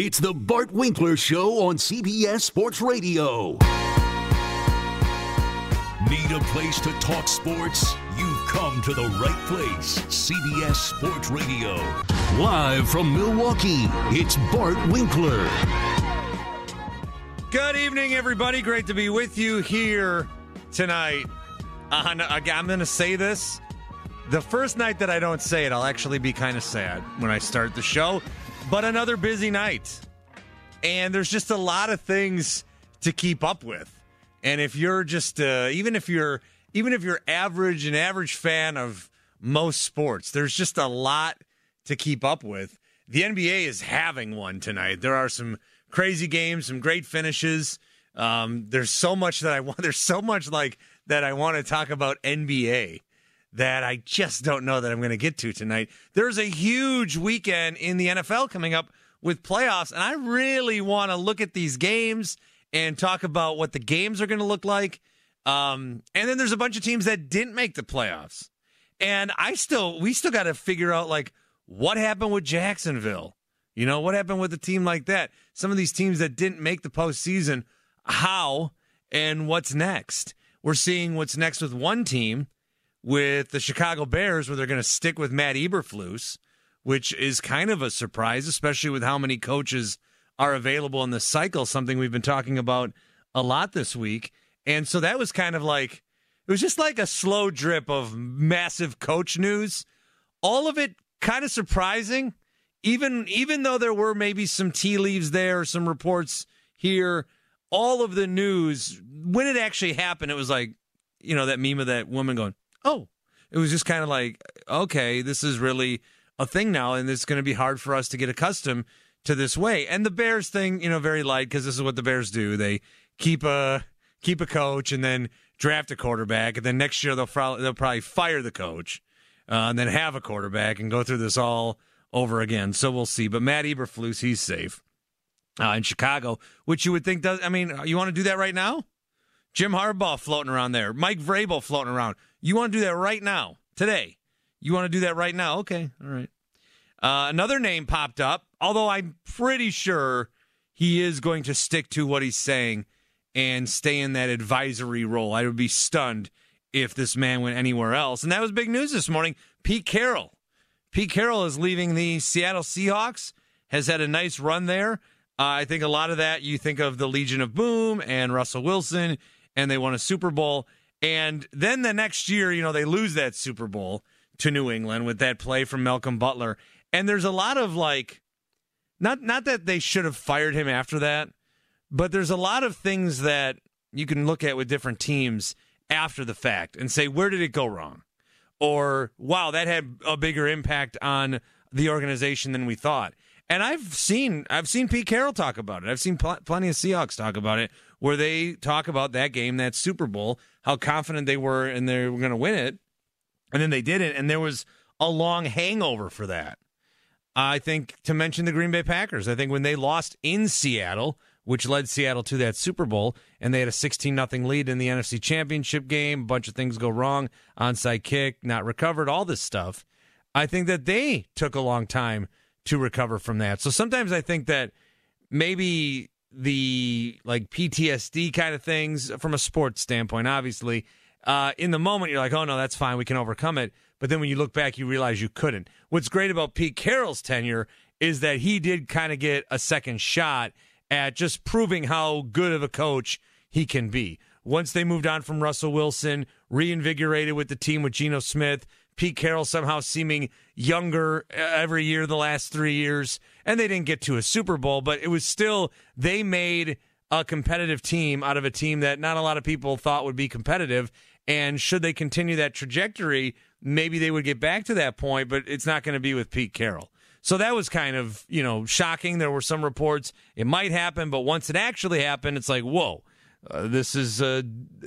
It's the Bart Winkler Show on CBS Sports Radio. Need a place to talk sports? You've come to the right place. CBS Sports Radio. Live from Milwaukee, it's Bart Winkler. Good evening, everybody. Great to be with you here tonight. On, I'm going to say this. The first night that I don't say it, I'll actually be kind of sad when I start the show. But another busy night. And there's just a lot of things to keep up with. And if you're just uh, even if you're even if you're average an average fan of most sports, there's just a lot to keep up with. The NBA is having one tonight. There are some crazy games, some great finishes. Um, there's so much that I want. There's so much like that I want to talk about NBA that I just don't know that I'm going to get to tonight. There's a huge weekend in the NFL coming up with playoffs, and I really want to look at these games and talk about what the games are going to look like. Um, and then there's a bunch of teams that didn't make the playoffs, and I still we still got to figure out like what happened with Jacksonville. You know what happened with a team like that? Some of these teams that didn't make the postseason, how and what's next? We're seeing what's next with one team with the Chicago Bears, where they're going to stick with Matt Eberflus, which is kind of a surprise, especially with how many coaches are available in the cycle. Something we've been talking about a lot this week, and so that was kind of like it was just like a slow drip of massive coach news. All of it kind of surprising, even even though there were maybe some tea leaves there, some reports here. All of the news when it actually happened, it was like you know that meme of that woman going, oh, it was just kind of like, okay, this is really a thing now, and it's going to be hard for us to get accustomed to this way. And the Bears thing, you know, very light because this is what the Bears do. They keep a keep a coach and then draft a quarterback, and then next year they'll probably they'll probably fire the coach uh, and then have a quarterback and go through this all over again. So we'll see. But Matt Eberflus, he's safe uh, in Chicago, which you would think does. I mean, you want to do that right now? Jim Harbaugh floating around there, Mike Vrabel floating around. You want to do that right now, today? You want to do that right now? Okay, all right. Uh, another name popped up, although I'm pretty sure he is going to stick to what he's saying and stay in that advisory role. I would be stunned if this man went anywhere else. And that was big news this morning. Pete Carroll. Pete Carroll is leaving the Seattle Seahawks, has had a nice run there. Uh, I think a lot of that you think of the Legion of Boom and Russell Wilson, and they won a Super Bowl. And then the next year, you know, they lose that Super Bowl to New England with that play from Malcolm Butler. And there's a lot of like not not that they should have fired him after that, but there's a lot of things that you can look at with different teams after the fact and say where did it go wrong? Or wow, that had a bigger impact on the organization than we thought. And I've seen I've seen Pete Carroll talk about it. I've seen pl- plenty of Seahawks talk about it where they talk about that game, that Super Bowl, how confident they were and they were going to win it, and then they didn't, and there was a long hangover for that. I think to mention the Green Bay Packers, I think when they lost in Seattle, which led Seattle to that Super Bowl, and they had a 16 nothing lead in the NFC Championship game, a bunch of things go wrong, onside kick, not recovered, all this stuff. I think that they took a long time to recover from that. So sometimes I think that maybe the like PTSD kind of things from a sports standpoint. Obviously, uh, in the moment you're like, "Oh no, that's fine, we can overcome it." But then when you look back, you realize you couldn't. What's great about Pete Carroll's tenure is that he did kind of get a second shot at just proving how good of a coach he can be. Once they moved on from Russell Wilson, reinvigorated with the team with Geno Smith, Pete Carroll somehow seeming younger uh, every year the last three years. And they didn't get to a Super Bowl, but it was still, they made a competitive team out of a team that not a lot of people thought would be competitive. And should they continue that trajectory, maybe they would get back to that point, but it's not going to be with Pete Carroll. So that was kind of, you know, shocking. There were some reports it might happen, but once it actually happened, it's like, whoa, uh, this is uh,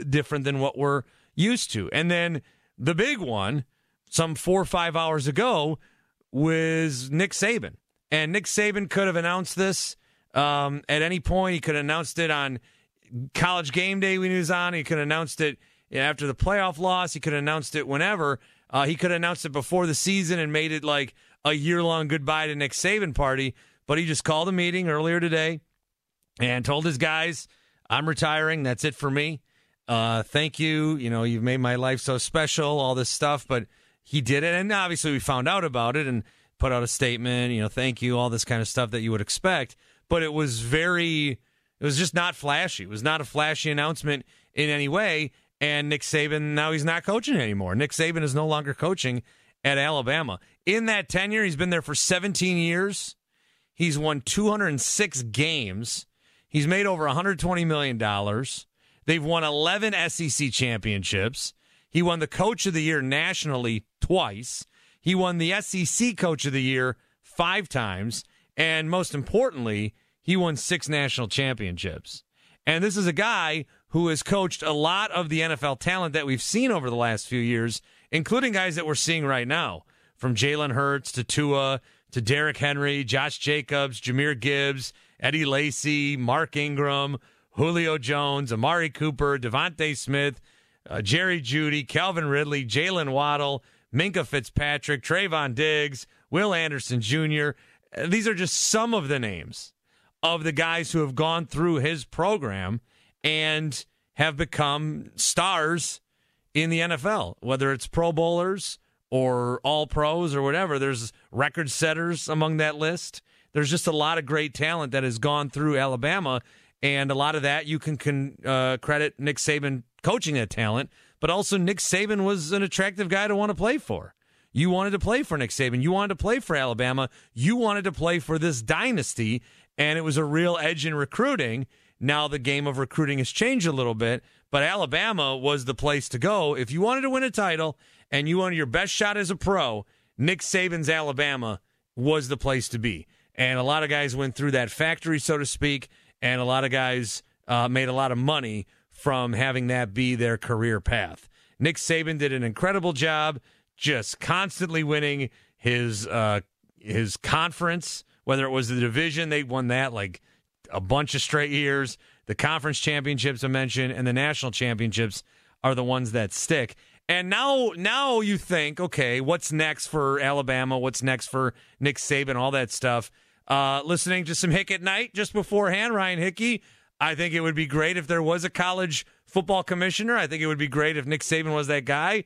different than what we're used to. And then the big one some four or five hours ago was Nick Saban. And Nick Saban could have announced this um, at any point. He could have announced it on college game day when he was on. He could have announced it after the playoff loss. He could have announced it whenever. Uh, he could have announced it before the season and made it like a year long goodbye to Nick Saban party. but he just called a meeting earlier today and told his guys, I'm retiring. That's it for me. Uh, thank you. You know, you've made my life so special, all this stuff, but he did it. And obviously, we found out about it and put out a statement, you know, thank you, all this kind of stuff that you would expect. But it was very, it was just not flashy. It was not a flashy announcement in any way. And Nick Saban, now he's not coaching anymore. Nick Saban is no longer coaching at Alabama. In that tenure, he's been there for 17 years. He's won 206 games. He's made over $120 million. They've won 11 SEC championships. He won the Coach of the Year nationally twice. He won the SEC Coach of the Year five times. And most importantly, he won six national championships. And this is a guy who has coached a lot of the NFL talent that we've seen over the last few years, including guys that we're seeing right now, from Jalen Hurts to Tua to Derrick Henry, Josh Jacobs, Jahmyr Gibbs, Eddie Lacy, Mark Ingram, Julio Jones, Amari Cooper, DeVonta Smith, uh, Jerry Jeudy, Calvin Ridley, Jalen Waddle, Minkah Fitzpatrick, Trevon Diggs, Will Anderson Jr. These are just some of the names of the guys who have gone through his program and have become stars in the NFL, whether it's Pro Bowlers or All Pros or whatever. There's record setters among that list. There's just a lot of great talent that has gone through Alabama, and a lot of that you can, can uh, credit Nick Saban coaching that talent, but also Nick Saban was an attractive guy to want to play for. You wanted to play for Nick Saban. You wanted to play for Alabama. You wanted to play for this dynasty, and it was a real edge in recruiting. Now the game of recruiting has changed a little bit, but Alabama was the place to go if you wanted to win a title and you wanted your best shot as a pro. Nick Saban's Alabama was the place to be, and a lot of guys went through that factory, so to speak, and a lot of guys uh, made a lot of money from having that be their career path. Nick Saban did an incredible job, just constantly winning his uh, his conference. Whether it was the division, they won that like a bunch of straight years. The conference championships I mentioned and the national championships are the ones that stick. And now, now you think, okay, what's next for Alabama? What's next for Nick Saban? All that stuff. Uh, listening to some Hick at night just beforehand, Ryan Hickey I think it would be great if there was a college football commissioner. I think it would be great if Nick Saban was that guy.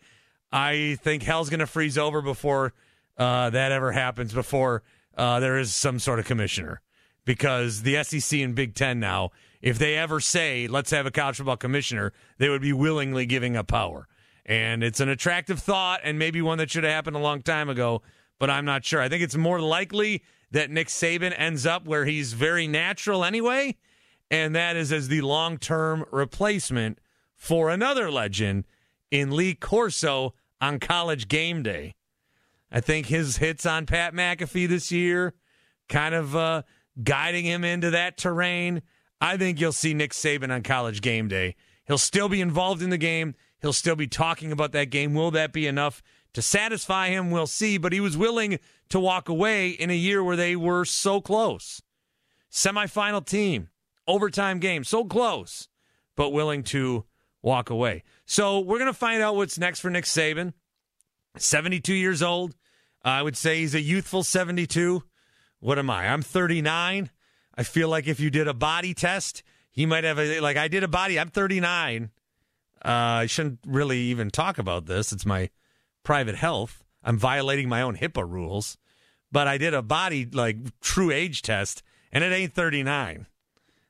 I think hell's going to freeze over before uh, that ever happens, before uh, there is some sort of commissioner. Because the SEC and Big Ten now, if they ever say, let's have a college football commissioner, they would be willingly giving up power. And it's an attractive thought and maybe one that should have happened a long time ago, but I'm not sure. I think it's more likely that Nick Saban ends up where he's very natural anyway and that is as the long term replacement for another legend in Lee Corso on college game day. I think his hits on Pat McAfee this year kind of uh, guiding him into that terrain. I think you'll see Nick Saban on college game day. He'll still be involved in the game. He'll still be talking about that game. Will that be enough to satisfy him? We'll see. But he was willing to walk away in a year where they were so close. Semifinal team overtime game. So close, but willing to walk away. So we're going to find out what's next for Nick Saban. 72 years old. I would say he's a youthful 72. What am I? I'm 39. I feel like if you did a body test, he might have a, like I did a body. I'm 39. Uh, I shouldn't really even talk about this. It's my private health. I'm violating my own HIPAA rules. But I did a body like true age test, and it ain't 39.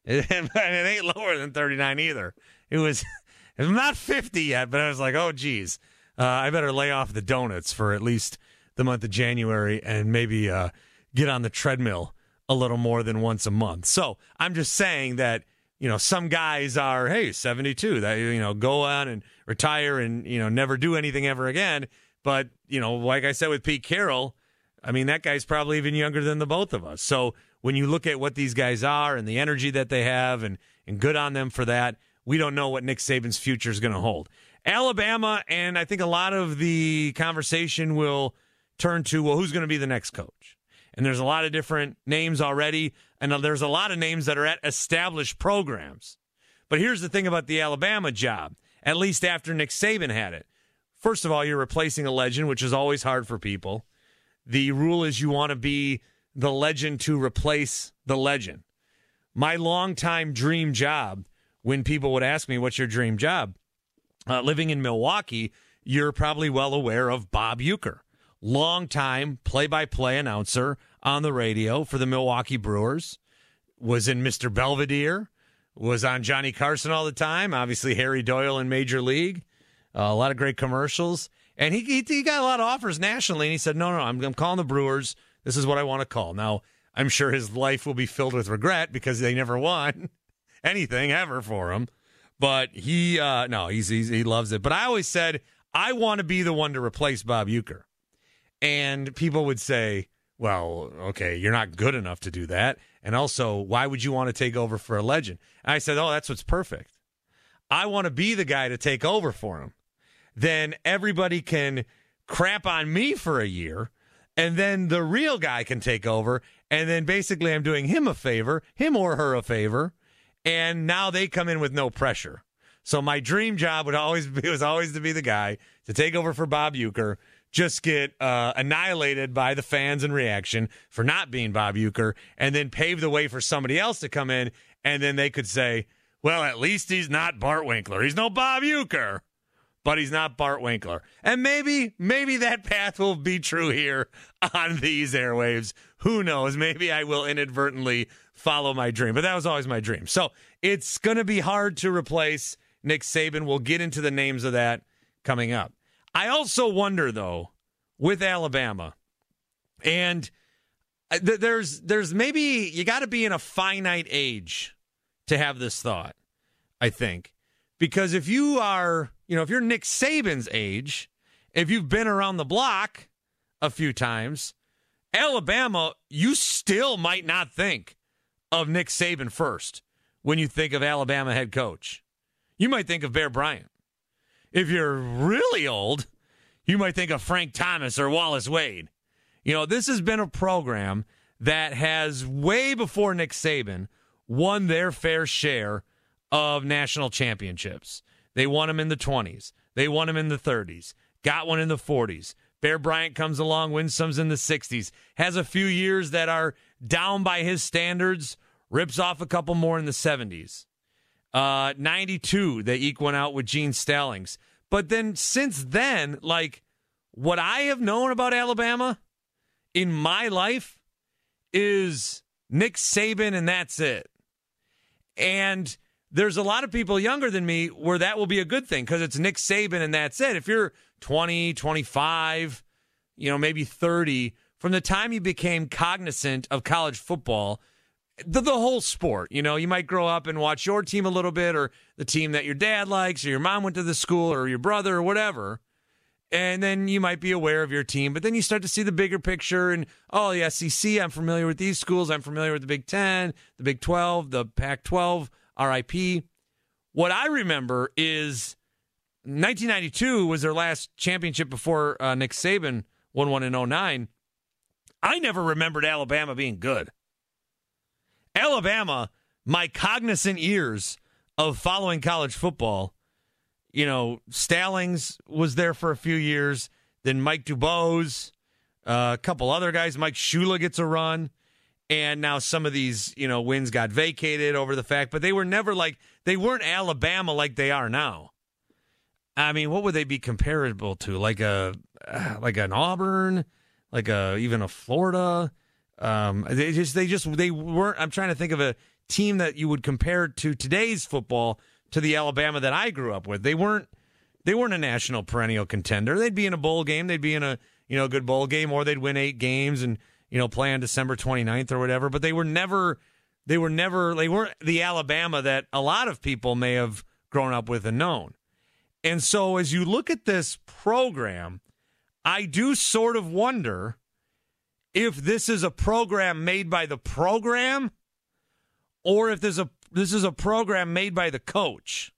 It, it ain't lower than 39 either. It was, it was not 50 yet, but I was like, oh, geez, uh, I better lay off the donuts for at least the month of January and maybe uh, get on the treadmill a little more than once a month. So I'm just saying that, you know, some guys are, hey, 72, that, you know, go on and retire and, you know, never do anything ever again. But, you know, like I said with Pete Carroll, I mean, that guy's probably even younger than the both of us. So when you look at what these guys are and the energy that they have, and, and good on them for that, we don't know what Nick Saban's future is going to hold. Alabama, and I think a lot of the conversation will turn to, well, who's going to be the next coach? And there's a lot of different names already, and there's a lot of names that are at established programs. But here's the thing about the Alabama job, at least after Nick Saban had it. First of all, you're replacing a legend, which is always hard for people. The rule is you want to be the legend to replace the legend. My longtime dream job, when people would ask me, What's your dream job? Uh, living in Milwaukee, you're probably well aware of Bob Uecker, longtime play by play announcer on the radio for the Milwaukee Brewers, was in Mr. Belvedere, was on Johnny Carson all the time, obviously Harry Doyle in Major League, uh, a lot of great commercials. And he, he, he got a lot of offers nationally, and he said, No, no, I'm, I'm calling the Brewers. This is what I want to call. Now, I'm sure his life will be filled with regret because they never won anything ever for him. But he, uh, no, he's, he's he loves it. But I always said I want to be the one to replace Bob Uecker, and people would say, "Well, okay, you're not good enough to do that." And also, why would you want to take over for a legend? And I said, "Oh, that's what's perfect. I want to be the guy to take over for him. Then everybody can crap on me for a year." And then the real guy can take over. And then basically, I'm doing him a favor, him or her a favor and now they come in with no pressure. So my dream job would always be was always to be the guy to take over for Bob Uecker, just get uh, annihilated by the fans and reaction for not being Bob Uecker, and then pave the way for somebody else to come in, and then they could say, "Well, at least he's not Bart Winkler. He's no Bob Uecker." But he's not Bart Winkler. And maybe, maybe that path will be true here on these airwaves. Who knows? Maybe I will inadvertently follow my dream. But that was always my dream. So it's going to be hard to replace Nick Saban. We'll get into the names of that coming up. I also wonder, though, with Alabama, and uh, there's there's maybe you got to be in a finite age to have this thought. I think because if you are, you know, if you're Nick Saban's age, if you've been around the block a few times, Alabama, you still might not think of Nick Saban first when you think of Alabama head coach. You might think of Bear Bryant. If you're really old, you might think of Frank Thomas or Wallace Wade. You know, this has been a program that has, way before Nick Saban, won their fair share of national championships. They won him in the 20s, they won him in the 30s, got one in the 40s. Bear Bryant comes along, wins some in the 60s, has a few years that are down by his standards, rips off a couple more in the 70s. Uh, 92, they eke one out with Gene Stallings. But then since then, like what I have known about Alabama in my life is Nick Saban, and that's it. And there's a lot of people younger than me where that will be a good thing because it's Nick Saban and that's it. If you're 20, 25, you know, maybe 30, from the time you became cognizant of college football, the, the whole sport, you know, you might grow up and watch your team a little bit or the team that your dad likes or your mom went to the school or your brother or whatever. And then you might be aware of your team, but then you start to see the bigger picture and, oh, the SEC, I'm familiar with these schools. I'm familiar with the Big 10, the Big 12, the Pac 12, RIP. What I remember is 1992 was their last championship before uh, Nick Saban won one in 09. I never remembered Alabama being good. Alabama, my cognizant ears of following college football, you know, Stallings was there for a few years. Then Mike DuBose, uh, a couple other guys. Mike Shula gets a run. And now some of these, you know, wins got vacated over the fact, but they were never like, they weren't Alabama like they are now. I mean, what would they be comparable to? Like a uh, like an Auburn, like a even a Florida. Um, they just they just they weren't. I'm trying to think of a team that you would compare to today's football to the Alabama that I grew up with. They weren't they weren't a national perennial contender. They'd be in a bowl game. They'd be in a you know good bowl game, or they'd win eight games and you know play on December 29th or whatever. But they were never they were never they weren't the Alabama that a lot of people may have grown up with and known. And so as you look at this program, I do sort of wonder if this is a program made by the program or if there's a this is a program made by the coach.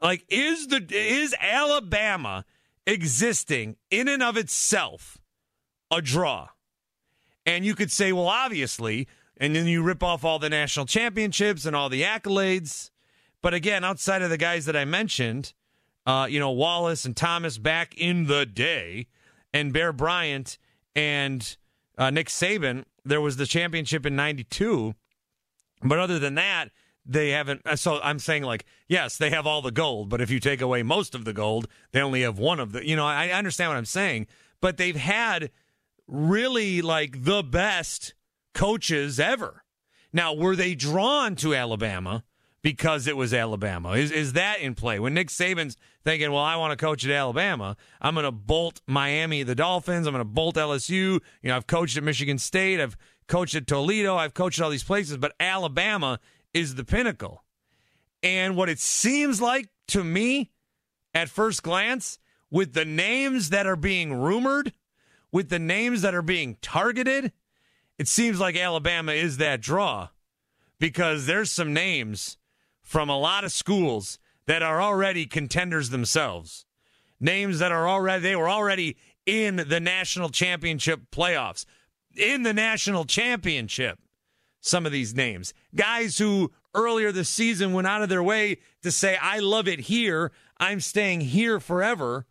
Like is the is Alabama existing in and of itself a draw? And you could say, well, obviously, and then you rip off all the national championships and all the accolades. But again, outside of the guys that I mentioned, uh, you know, Wallace and Thomas back in the day, and Bear Bryant and uh, Nick Saban, there was the championship in 92. But other than that, they haven't. uh, So I'm saying, like, yes, they have all the gold, but if you take away most of the gold, they only have one of the. You know, I I understand what I'm saying, but they've had really like the best coaches ever. Now, were they drawn to Alabama because it was Alabama? Is is that in play? When Nick Saban's thinking, well, I want to coach at Alabama, I'm going to bolt Miami, the Dolphins, I'm going to bolt LSU. You know, I've coached at Michigan State, I've coached at Toledo, I've coached at all these places, but Alabama is the pinnacle. And what it seems like to me at first glance, with the names that are being rumored, with the names that are being targeted, it seems like Alabama is that draw because there's some names from a lot of schools that are already contenders themselves. Names that are already they were already in the national championship playoffs. In the national championship. Some of these names. Guys who earlier this season went out of their way to say I love it here. I'm staying here forever.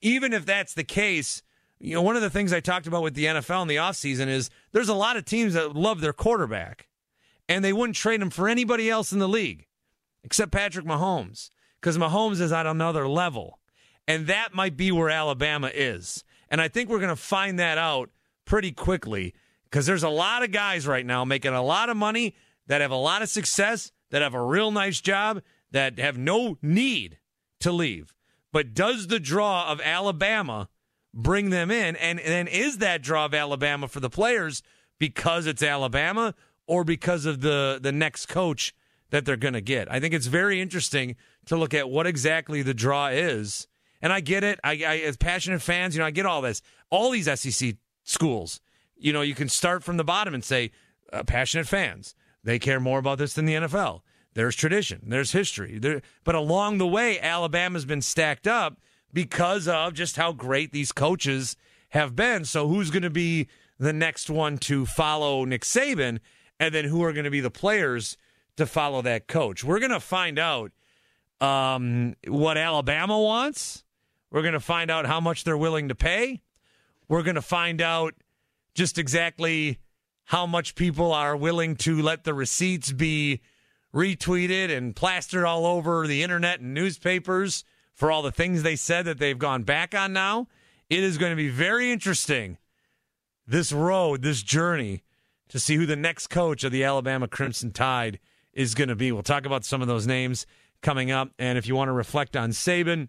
Even if that's the case, you know, one of the things I talked about with the NFL in the offseason is there's a lot of teams that love their quarterback and they wouldn't trade him for anybody else in the league except Patrick Mahomes because Mahomes is at another level. And that might be where Alabama is. And I think we're going to find that out pretty quickly because there's a lot of guys right now making a lot of money that have a lot of success, that have a real nice job, that have no need to leave. But does the draw of Alabama bring them in? And then is that draw of Alabama for the players because it's Alabama or because of the, the next coach that they're going to get? I think it's very interesting to look at what exactly the draw is. And I get it. I, I as passionate fans, you know, I get all this. All these SEC schools, you know, you can start from the bottom and say, uh, passionate fans, they care more about this than the NFL. There's tradition, there's history. There, but along the way, Alabama's been stacked up because of just how great these coaches have been. So who's going to be the next one to follow Nick Saban? And then who are going to be the players to follow that coach? We're going to find out um, what Alabama wants. We're going to find out how much they're willing to pay. We're going to find out just exactly how much people are willing to let the receipts be retweeted and plastered all over the internet and newspapers for all the things they said that they've gone back on now. It is going to be very interesting this road, this journey to see who the next coach of the Alabama Crimson Tide is going to be. We'll talk about some of those names coming up. And if you want to reflect on Saban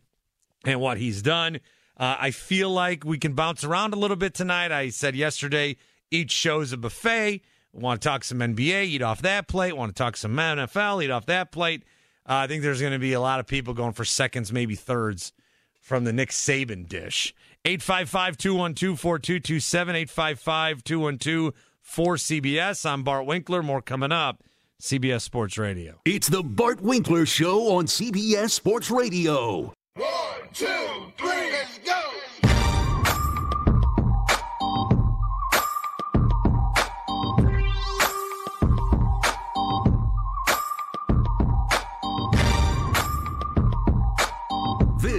and what he's done, uh, I feel like we can bounce around a little bit tonight. I said yesterday, each show's a buffet. Want to talk some NBA, eat off that plate. Want to talk some NFL, eat off that plate. Uh, I think there's going to be a lot of people going for seconds, maybe thirds from the Nick Saban dish. 855 212 4227, 855 212 4CBS. I'm Bart Winkler. More coming up. CBS Sports Radio. It's the Bart Winkler Show on CBS Sports Radio. One, two, three, let's go!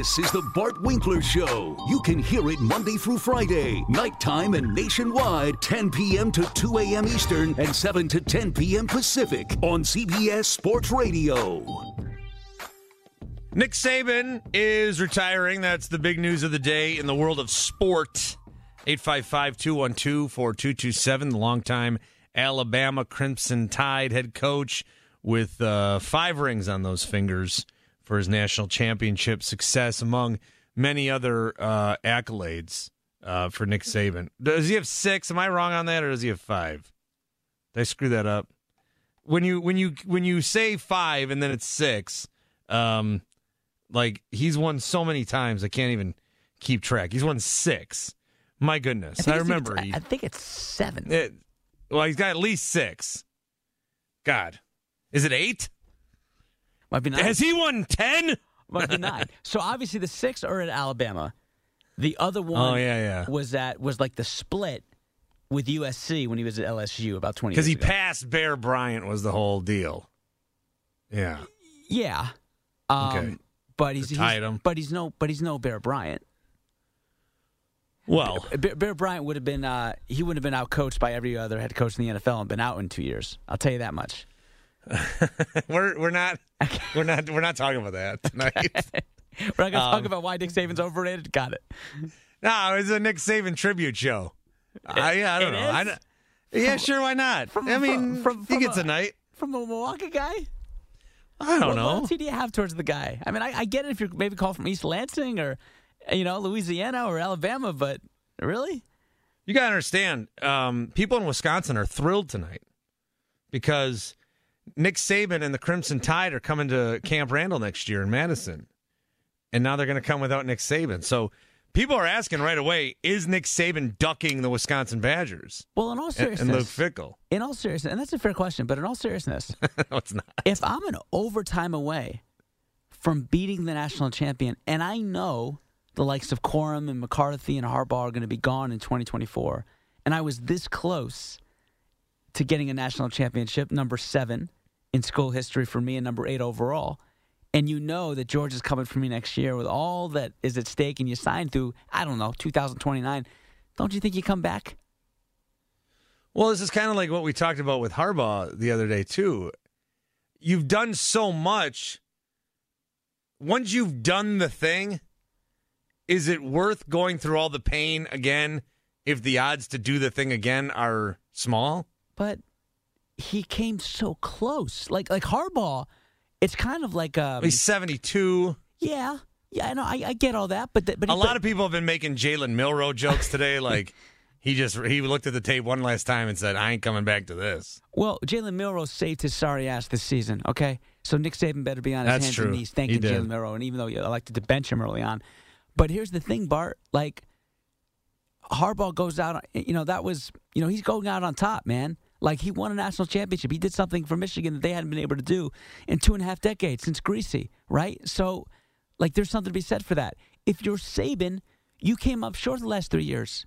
This is the Bart Winkler Show. You can hear it Monday through Friday, nighttime and nationwide, 10 p.m. to 2 a.m. Eastern and 7 to 10 p.m. Pacific on CBS Sports Radio. Nick Saban is retiring. That's the big news of the day in the world of sport. 855 212 4227, the longtime Alabama Crimson Tide head coach with uh, five rings on those fingers for his national championship success, among many other uh, accolades uh, for Nick Saban. Does he have six? Am I wrong on that, or does he have five? Did I screw that up? When you when you when you say five and then it's six, um, like he's won so many times I can't even keep track. He's won six. My goodness, I, it's- remember. He, I think it's seven. it, well, he's got at least six. God, is it eight? Might be nine. Has he won ten? Might be nine. So obviously the six are in Alabama. The other one Oh, yeah, yeah. was that was like the split with USC when he was at LSU about twenty Because he ago. passed Bear Bryant was the whole deal. Yeah. Yeah. Um, Okay. But he's, he's him. but he's no but he's no Bear Bryant. Well, Bear, Bear Bryant would have been uh, he would have been outcoached by every other head coach in the NFL and been out in two years. I'll tell you that much. we're we're not we're not we're not talking about that tonight. We're not going to Um, talk about why Nick Saban's overrated. Got it. no, it's a Nick Saban tribute show. I I don't know. I yeah, sure, why not? from- I mean, from- from- he from gets a- a night. From a Milwaukee guy. I don't What know. loyalty do you have towards the guy? I mean, I, I get it if you're maybe called from East Lansing or you know Louisiana or Alabama, but really, You got to understand, um, people in Wisconsin are thrilled tonight because Nick Saban and the Crimson Tide are coming to Camp Randall next year in Madison. And now they're going to come without Nick Saban. So people are asking right away is Nick Saban ducking the Wisconsin Badgers well, in all and, seriousness, and Luke Fickell? in all seriousness, and that's a fair question, but in all seriousness, no, it's not. if I'm an overtime away from beating the national champion, and I know the likes of Corum and McCarthy and Harbaugh are going to be gone in 2024, and I was this close to getting a national championship, number seven in school history for me, and number eight overall. And you know that George is coming for me next year with all that is at stake, and you sign through, I don't know, 2029. Don't you think you come back? Well, this is kind of like what we talked about with Harbaugh the other day, too. You've done so much. Once you've done the thing, is it worth going through all the pain again if the odds to do the thing again are small? But he came so close. Like like Harbaugh, it's kind of like um, He's 72. yeah, yeah. I know, I, I get all that, but th- but A he- lot but- of people have been making Jalen Milrow jokes today. like, he just he looked at the tape one last time and said, I ain't coming back to this. well, Jalen Milrow saved his sorry ass this season. Okay, so Nick Saban better be on his That's hands true. and knees thanking. Jalen Milrow. And even though you elected to bench him early on, but here's the thing, Bart. Like Harbaugh goes out. You know that was you know he's going out on top, man. Like he won a national championship. He did something for Michigan that they hadn't been able to do in two and a half decades since Griese, right? So, like, there's something to be said for that. If you're Saban, you came up short the last three years.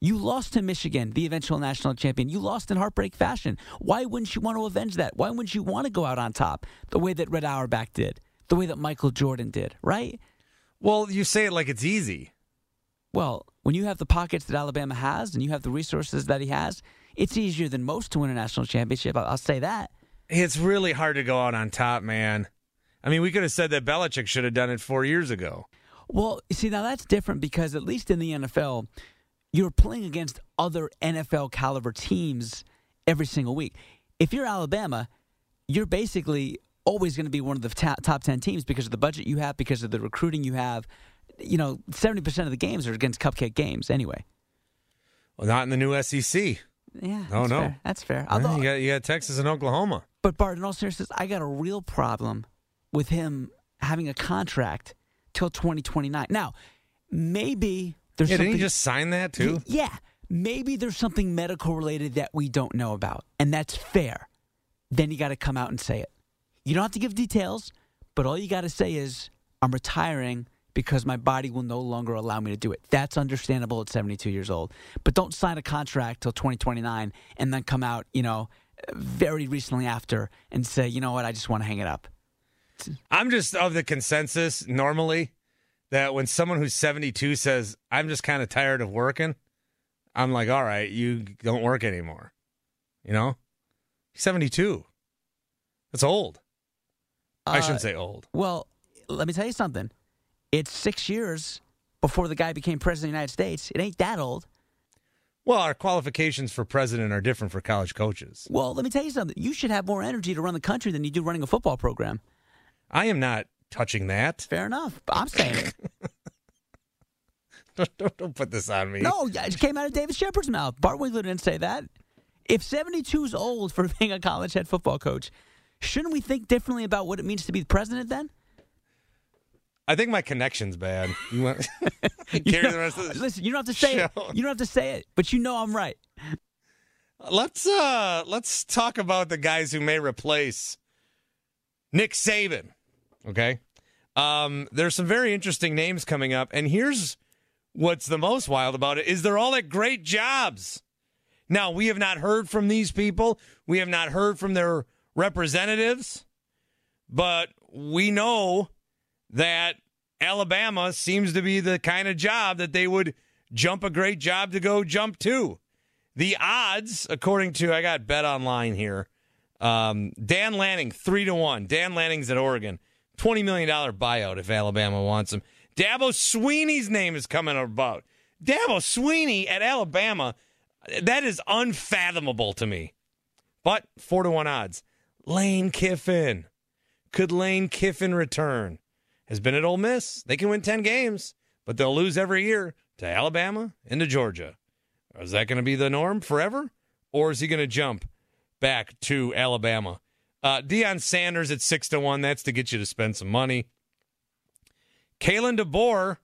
You lost to Michigan, the eventual national champion. You lost in heartbreak fashion. Why wouldn't you want to avenge that? Why wouldn't you want to go out on top the way that Red Auerbach did, the way that Michael Jordan did, right? Well, you say it like it's easy. Well, when you have the pockets that Alabama has and you have the resources that he has, it's easier than most to win a national championship. I'll, I'll say that. It's really hard to go out on top, man. I mean, we could have said that Belichick should have done it four years ago. Well, see, now that's different because at least in the NFL, you're playing against other NFL caliber teams every single week. If you're Alabama, you're basically always going to be one of the top, top 10 teams because of the budget you have, because of the recruiting you have. You know, 70% of the games are against cupcake games anyway. Well, not in the new SEC. Yeah. Oh, that's no. Fair. That's fair. Yeah, you, got, you got Texas and Oklahoma. But Bart, in all seriousness, I got a real problem with him having a contract till 2029. Now, maybe there's Yeah, something. didn't he just sign that too? Yeah, maybe there's something medical related that we don't know about, and that's fair. Then you got to come out and say it. You don't have to give details, but all you got to say is, "I'm retiring." Because my body will no longer allow me to do it. That's understandable at 72 years old. But don't sign a contract till 2029 and then come out, you know, very recently after and say, you know what, I just want to hang it up. I'm just of the consensus normally that when someone who's 72 says, I'm just kind of tired of working, I'm like, all right, you don't work anymore. You know? 72. That's old. I Uh, shouldn't say old. Well, let me tell you something. It's six years before the guy became president of the United States. It ain't that old. Well, our qualifications for president are different for college coaches. Well, let me tell you something. You should have more energy to run the country than you do running a football program. I am not touching that. Fair enough. I'm saying it. Don't, don't, don't put this on me. No, it came out of David Shepard's mouth. Bart Winkler didn't say that. If 72 is old for being a college head football coach, shouldn't we think differently about what it means to be the president then? I think my connection's bad. You want You carry know- the rest of the listen, you don't have to say it. You don't have to say it, but you know I'm right. Let's uh let's talk about the guys who may replace Nick Saban. Okay. Um there's some very interesting names coming up and here's what's the most wild about it is they're all at great jobs. Now, we have not heard from these people. We have not heard from their representatives, but we know that Alabama seems to be the kind of job that they would jump a great job to go jump to. The odds, according to I got Bet Online here, um, Dan Lanning three to one. Dan Lanning's at Oregon, twenty million dollar buyout if Alabama wants him. Dabo Swinney's name is coming about. Dabo Swinney at Alabama, that is unfathomable to me. But four to one odds. Lane Kiffin. Could Lane Kiffin return? Has been at Ole Miss. They can win 10 games, but they'll lose every year to Alabama and to Georgia. Is that going to be the norm forever? Or is he going to jump back to Alabama? Uh, Deion Sanders at 6 to 1. That's to get you to spend some money. Kalen DeBoer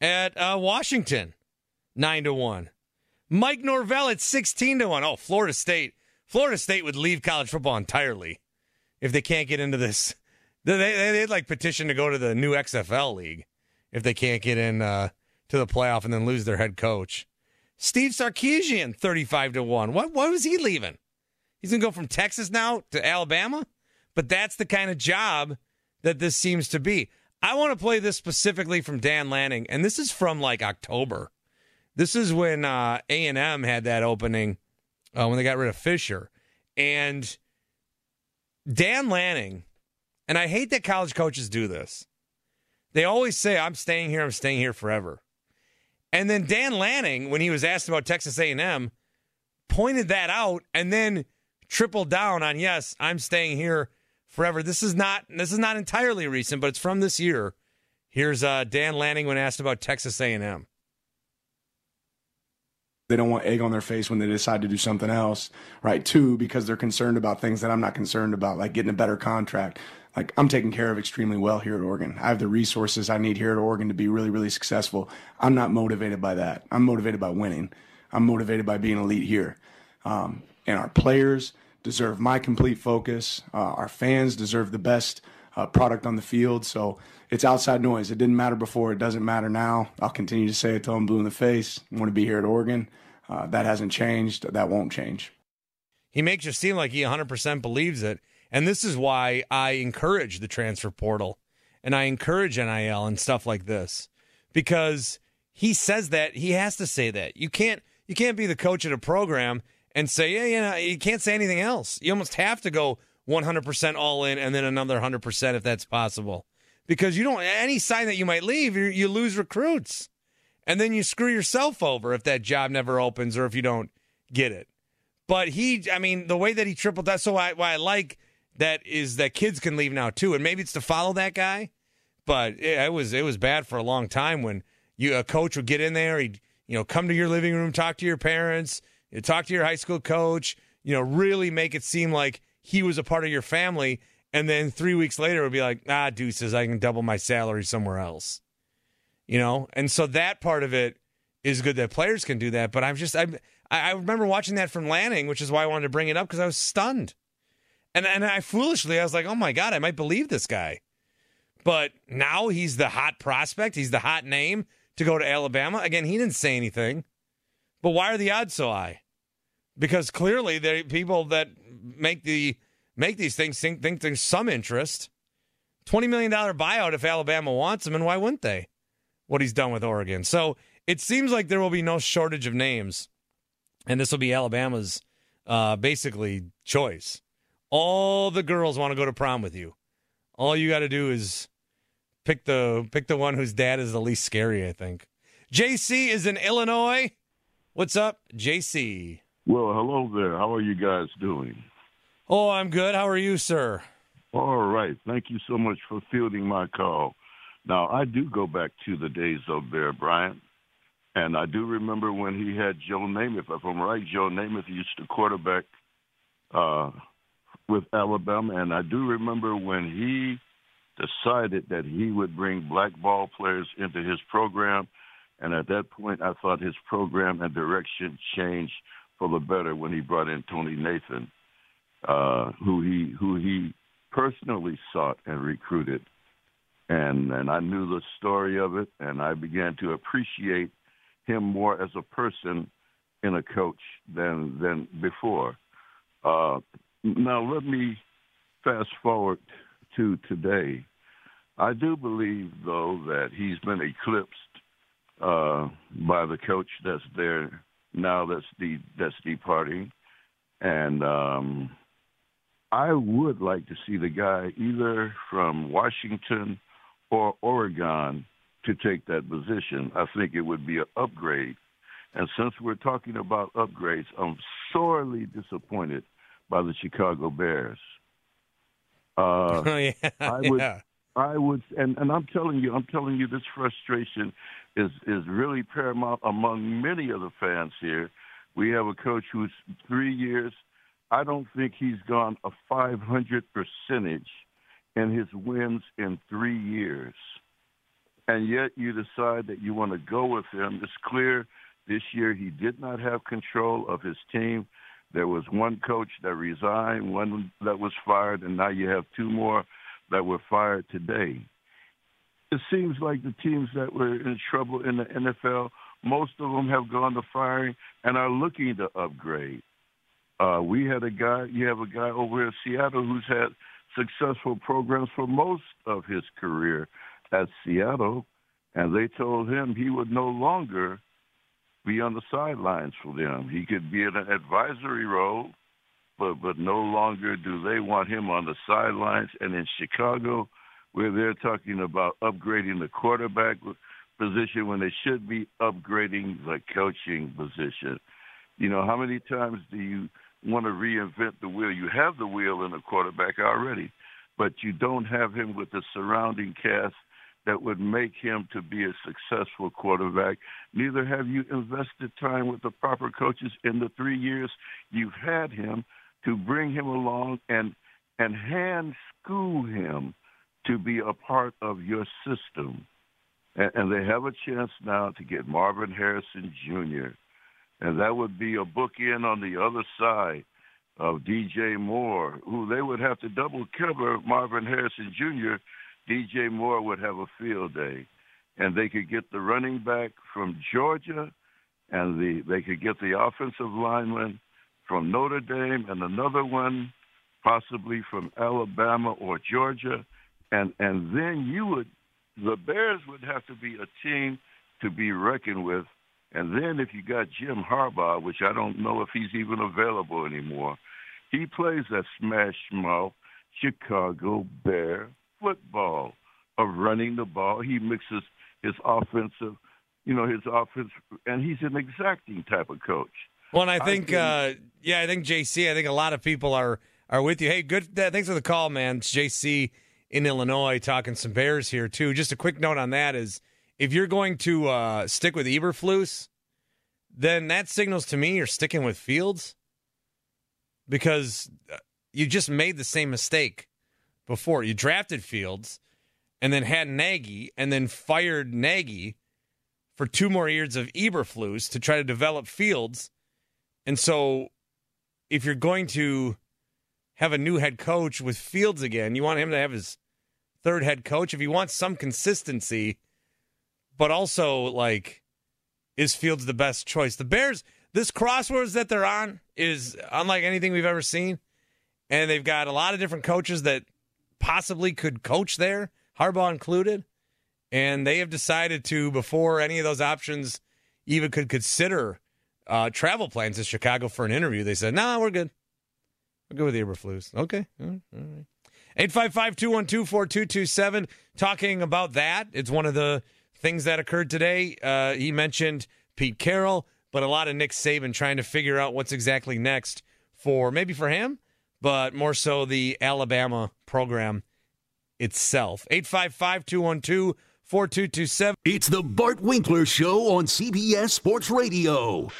at uh, Washington, 9 to 1. Mike Norvell at 16 to 1. Oh, Florida State. Florida State would leave college football entirely if they can't get into this. They, they, would like petition to go to the new XFL league if they can't get in uh, to the playoff and then lose their head coach. Steve Sarkisian, 35 to 1. What, what was he leaving? He's to go from Texas now to Alabama? But that's the kind of job that this seems to be. I want to play this specifically from Dan Lanning, and this is from like October. This is when uh, A&M had that opening uh, when they got rid of Fisher. And Dan Lanning, and I hate that college coaches do this. They always say, "I'm staying here. I'm staying here forever." And then Dan Lanning, when he was asked about Texas A&M, pointed that out and then tripled down on, "Yes, I'm staying here forever." This is not this is not entirely recent, but it's from this year. Here's uh, Dan Lanning when asked about Texas A&M. They don't want egg on their face when they decide to do something else, right? Two, because they're concerned about things that I'm not concerned about, like getting a better contract. Like I'm taken care of extremely well here at Oregon. I have the resources I need here at Oregon to be really, really successful. I'm not motivated by that. I'm motivated by winning. I'm motivated by being elite here. Um, and our players deserve my complete focus. Uh, our fans deserve the best uh, product on the field. So it's outside noise. It didn't matter before. It doesn't matter now. I'll continue to say it till I'm blue in the face. I want to be here at Oregon. Uh, that hasn't changed. That won't change. He makes you seem like he 100% believes it. And this is why I encourage the transfer portal and I encourage NIL and stuff like this because he says that he has to say that. You can't you can't be the coach at a program and say, yeah, yeah, you can't say anything else. You almost have to go 100% all in and then another 100% if that's possible. Because you don't any sign that you might leave, you, you lose recruits and then you screw yourself over if that job never opens or if you don't get it. But he, I mean, the way that he tripled that, so why I like that is that kids can leave now too, and maybe it's to follow that guy. But it, it was it was bad for a long time when you a coach would get in there, he'd you know come to your living room, talk to your parents, talk to your high school coach, you know, really make it seem like he was a part of your family, and then three weeks later it would be like, ah, deuces, I can double my salary somewhere else you know, and so that part of it is good that players can do that. But I'm just I I remember watching that from Lanning, which is why I wanted to bring it up because I was stunned, and and I foolishly I was like, oh my god, I might believe this guy, but now he's the hot prospect, he's the hot name to go to Alabama again. He didn't say anything, but why are the odds so high? Because clearly, the people that make the make these things think, think there's some interest. Twenty million dollar buyout if Alabama wants him, and why wouldn't they? what he's done with Oregon. So it seems like there will be no shortage of names, and this will be Alabama's uh, basically choice. All the girls want to go to prom with you. All you got to do is pick the pick the one whose dad is the least scary. I think. JC is in Illinois. What's up, JC? Well, hello there. How are you guys doing? Oh, I'm good. How are you, sir? All right. Thank you so much for fielding my call. Now, I do go back to the days of Bear Bryant, and I do remember when he had Joe Namath. If I'm right, Joe Namath used to quarterback uh, with Alabama, and I do remember when he decided that he would bring black ball players into his program. And at that point, I thought his program and direction changed for the better when he brought in Tony Nathan, uh, who he who he personally sought and recruited and and I knew the story of it, and I began to appreciate him more as a person in a coach than than before. Uh, now let me fast forward to today. I do believe, though, that he's been eclipsed uh, by the coach that's there now. That's the that's departing, and um, I would like to see the guy either from Washington or Oregon to take that position. I think it would be an upgrade. And since we're talking about upgrades, I'm sorely disappointed by the Chicago Bears. Uh, oh yeah, I would, yeah. I would, and, and I'm telling you, I'm telling you, this frustration is is really paramount among many of the fans here. We have a coach who's three years. I don't think he's gone a 500 percentage in his wins in three years, and yet you decide that you want to go with him. It's clear this year he did not have control of his team. There was one coach that resigned, one that was fired, and now you have two more that were fired today. It seems like the teams that were in trouble in the NFL, most of them have gone to firing and are looking to upgrade. Uh, we had a guy, you have a guy over in Seattle who's had successful programs for most of his career at Seattle, and they told him he would no longer be on the sidelines for them. He could be in an advisory role, but but no longer do they want him on the sidelines. And in Chicago, where they're talking about upgrading the quarterback position when they should be upgrading the coaching position. You know, how many times do you want to reinvent the wheel? You have the wheel in the quarterback already, but you don't have him with the surrounding cast that would make him to be a successful quarterback. Neither have you invested time with the proper coaches in the three years you've had him to bring him along and and hand school him to be a part of your system. And, and they have a chance now to get Marvin Harrison Jr. And that would be a bookend on the other side of DJ Moore, who they would have to double cover Marvin Harrison Jr DJ Moore would have a field day, and they could get the running back from Georgia, and the they could get the offensive lineman from Notre Dame, and another one possibly from Alabama or Georgia, and and then you would the Bears would have to be a team to be reckoned with. And then if you got Jim Harbaugh, which I don't know if he's even available anymore, he plays that smash mouth Chicago Bear football of running the ball. He mixes his offensive, you know, his offense, and he's an exacting type of coach. Well, and I think, I uh, yeah, I think JC. I think a lot of people are are with you. Hey, good. Uh, thanks for the call, man. It's JC in Illinois talking some Bears here too. Just a quick note on that is if you're going to uh, stick with Eberflus, then that signals to me you're sticking with Fields because uh, you just made the same mistake before. You drafted Fields and then had Nagy and then fired Nagy for two more years of Eberflus to try to develop Fields. And so if you're going to have a new head coach with Fields again, you want him to have his third head coach. If you want some consistency, but also like, is Fields the best choice? The Bears, this crossroads that they're on is unlike anything we've ever seen. And they've got a lot of different coaches that possibly could coach there, Harbaugh included. And they have decided to, before any of those options even could consider uh, travel plans to Chicago for an interview, they said, nah, we're good. We're good with the Eberflus. Okay. All right. 855 212 4227. Talking about that. It's one of the things that occurred today. Uh, he mentioned Pete Carroll, but a lot of Nick Saban trying to figure out what's exactly next for maybe for him, but more so the Alabama program itself. 855 212 4227. It's the Bart Winkler Show on CBS Sports Radio.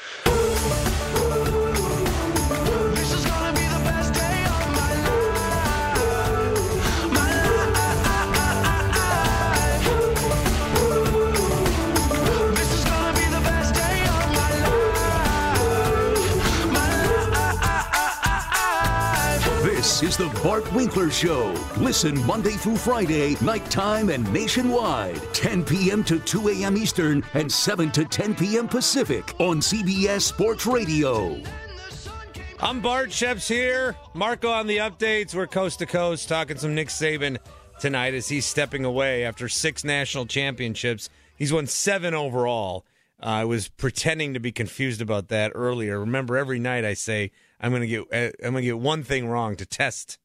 Is the Bart Winkler Show. Listen Monday through Friday, nighttime and nationwide, 10 p.m. to 2 a.m. Eastern and 7 to 10 p.m. Pacific on CBS Sports Radio. I'm Bart Sheps here. Marco on the updates. We're coast to coast talking some Nick Saban tonight as he's stepping away after six national championships. He's won seven overall. Uh, I was pretending to be confused about that earlier. Remember, every night I say I'm to get uh, I'm to get one thing wrong to test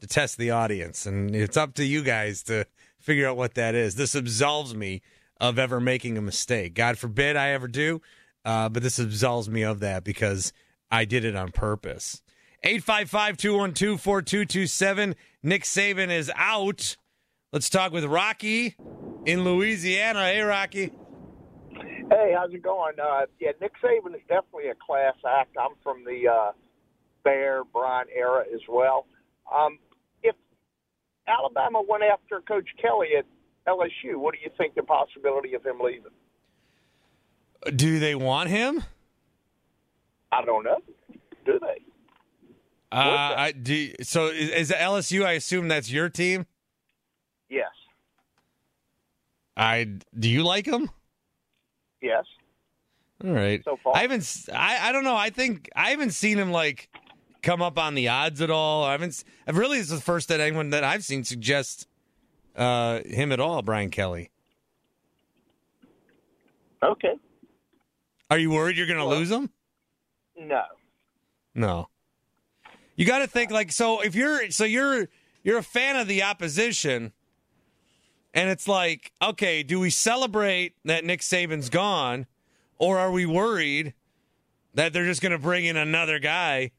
to test the audience, and it's up to you guys to figure out what that is. This absolves me of ever making a mistake. God forbid I ever do, uh, but this absolves me of that because I did it on purpose. 855 212 4227. Nick Saban is out. Let's talk with Rocky in Louisiana. Hey, Rocky. Hey, how's it going? Uh, yeah, Nick Saban is definitely a class act. I'm from the uh, Bear Bryant era as well. Um, if Alabama went after Coach Kelly at LSU, what do you think the possibility of him leaving? Do they want him? I don't know. Do they? Uh, I do. So is, is LSU? I assume that's your team. Yes. I do you like him? Yes. All right. So far. I haven't. I I don't know. I think I haven't seen him like come up on the odds at all. I haven't. I've really this is the first that anyone that I've seen suggest uh, him at all. Brian Kelly. Okay. Are you worried you're going to Well- lose him? No. No. You got to think like so. If you're so you're you're a fan of the opposition, and it's like, okay, do we celebrate that Nick Saban's gone, or are we worried that they're just going to bring in another guy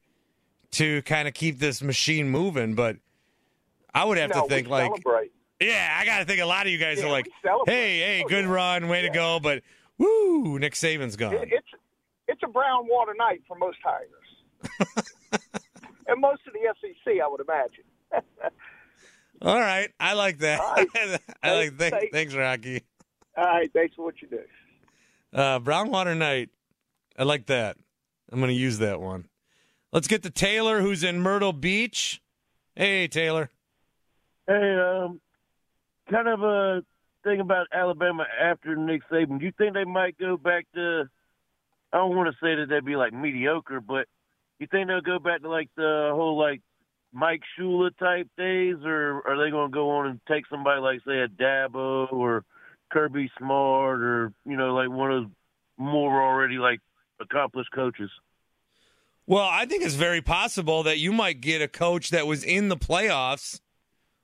to kind of keep this machine moving? But I would have no, to think like, celebrate. yeah, I got to think a lot of you guys Yeah, are like, hey, hey, Oh, good yeah. run, way to go, but woo, Nick Saban's gone. It, it's it's a brown water night for most Tigers, and most of the SEC, I would imagine. All right, I like that. Right. I like. Thanks, Thanks, thanks, Rocky. All right. Thanks for what you do. Uh, Brownwater Night. I like that. I'm going to use that one. Let's get to Taylor, who's in Myrtle Beach. Hey, Taylor. Hey, um, kind of a thing about Alabama after Nick Saban. Do you think they might go back to? I don't want to say that they'd be like mediocre, but you think they'll go back to like the whole like Mike Shula type days, or are they going to go on and take somebody like say a Dabo or Kirby Smart, or you know like one of those more already like accomplished coaches? Well, I think it's very possible that you might get a coach that was in the playoffs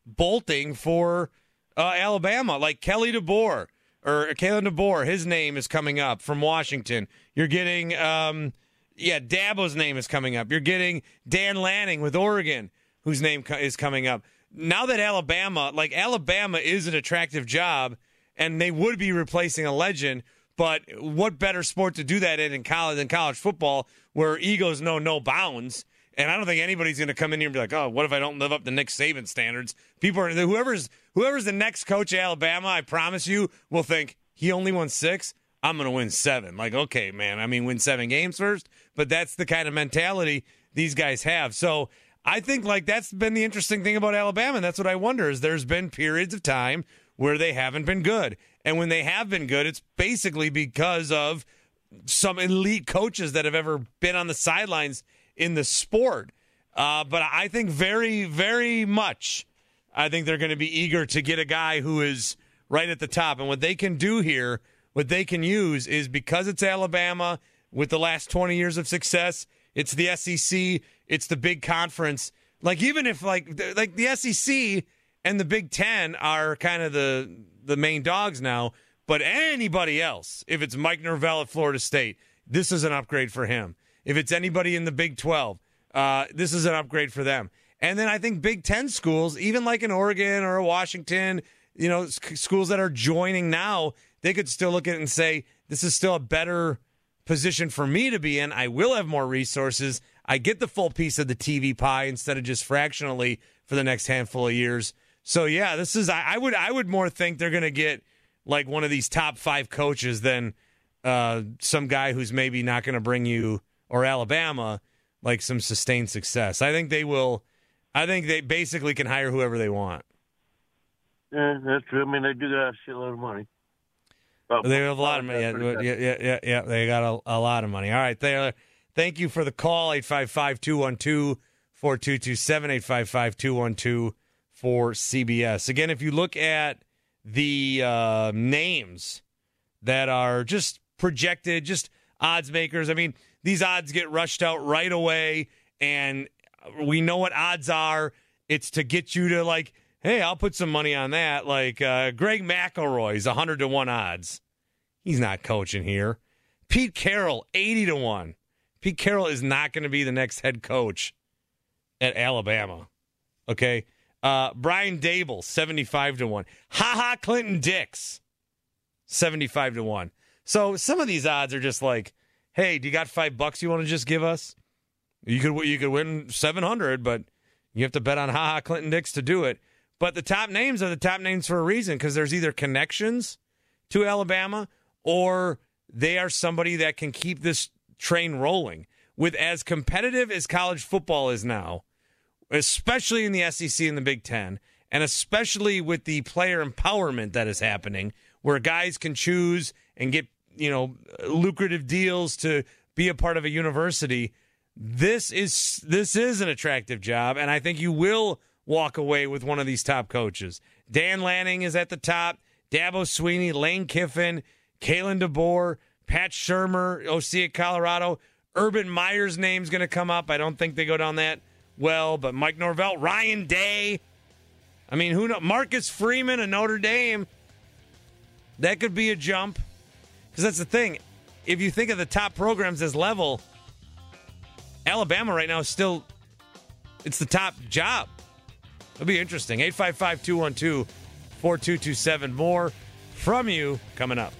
bolting for uh, Alabama, like Kelly DeBoer or Kalen DeBoer. His name is coming up from Washington. You're getting, um, yeah, Dabo's name is coming up. You're getting Dan Lanning with Oregon, whose name co- is coming up. Now that Alabama, like Alabama, is an attractive job, and they would be replacing a legend. But what better sport to do that in in college than college football, where egos know no bounds? And I don't think anybody's going to come in here and be like, "Oh, what if I don't live up to Nick Saban standards?" People are whoever's whoever's the next coach of Alabama. I promise you, will think he only won six. I'm going to win seven. Like, okay, man. I mean, win seven games first. But that's the kind of mentality these guys have. So I think like that's been the interesting thing about Alabama. And that's what I wonder is there's been periods of time where they haven't been good. And when they have been good, it's basically because of some elite coaches that have ever been on the sidelines in the sport. Uh, but I think very, very much, I think they're going to be eager to get a guy who is right at the top. And what they can do here, what they can use is because it's Alabama with the last 20 years of success, it's the SEC, it's the big conference. Like even if like like the SEC and the Big 10 are kind of the the main dogs now, but anybody else, if it's Mike Norvell at Florida State, this is an upgrade for him. If it's anybody in the Big 12, uh, this is an upgrade for them. And then I think Big 10 schools, even like an Oregon or a Washington, you know, s- schools that are joining now, they could still look at it and say, this is still a better position for me to be in. I will have more resources. I get the full piece of the TV pie instead of just fractionally for the next handful of years. So yeah, this is I, I would I would more think they're gonna get like one of these top five coaches than uh, some guy who's maybe not gonna bring you or Alabama like some sustained success. I think they will I think they basically can hire whoever they want. Yeah, that's true. I mean, they do got a shitload of money. They have a lot of money. Yeah, yeah, yeah, yeah, yeah. They got a, a lot of money. All right, Taylor. Thank you for the call. 855 212 4227. 855 212 for CBS. Again, if you look at the uh, names that are just projected, just odds makers, I mean, these odds get rushed out right away, and we know what odds are. It's to get you to like, hey, I'll put some money on that. Like uh, Greg McElroy's 100 to 1 odds. He's not coaching here. Pete Carroll, 80 to 1. Pete Carroll is not going to be the next head coach at Alabama. Okay. Uh, Brian Daboll, 75 to 1. Ha ha, Clinton-Dix, 75 to 1. So some of these odds are just like, hey, do you got five bucks you want to just give us? You could you could win 700, but you have to bet on Ha Ha Clinton-Dix to do it. But the top names are the top names for a reason because there's either connections to Alabama or they are somebody that can keep this train rolling. With as competitive as college football is now, especially in the SEC and the Big Ten, and especially with the player empowerment that is happening, where guys can choose and get you know lucrative deals to be a part of a university. This is this is an attractive job, and I think you will walk away with one of these top coaches. Dan Lanning is at the top. Dabo Swinney, Lane Kiffin, Kalen DeBoer, Pat Shurmur, OC at Colorado. Urban Meyer's name's going to come up. I don't think they go down that well, but Mike Norvell, Ryan Day. I mean, who know? Marcus Freeman of Notre Dame. That could be a jump. Because that's the thing. If you think of the top programs as level, Alabama right now is still it's the top job. It'll be interesting. 855 212 4227. More from you coming up.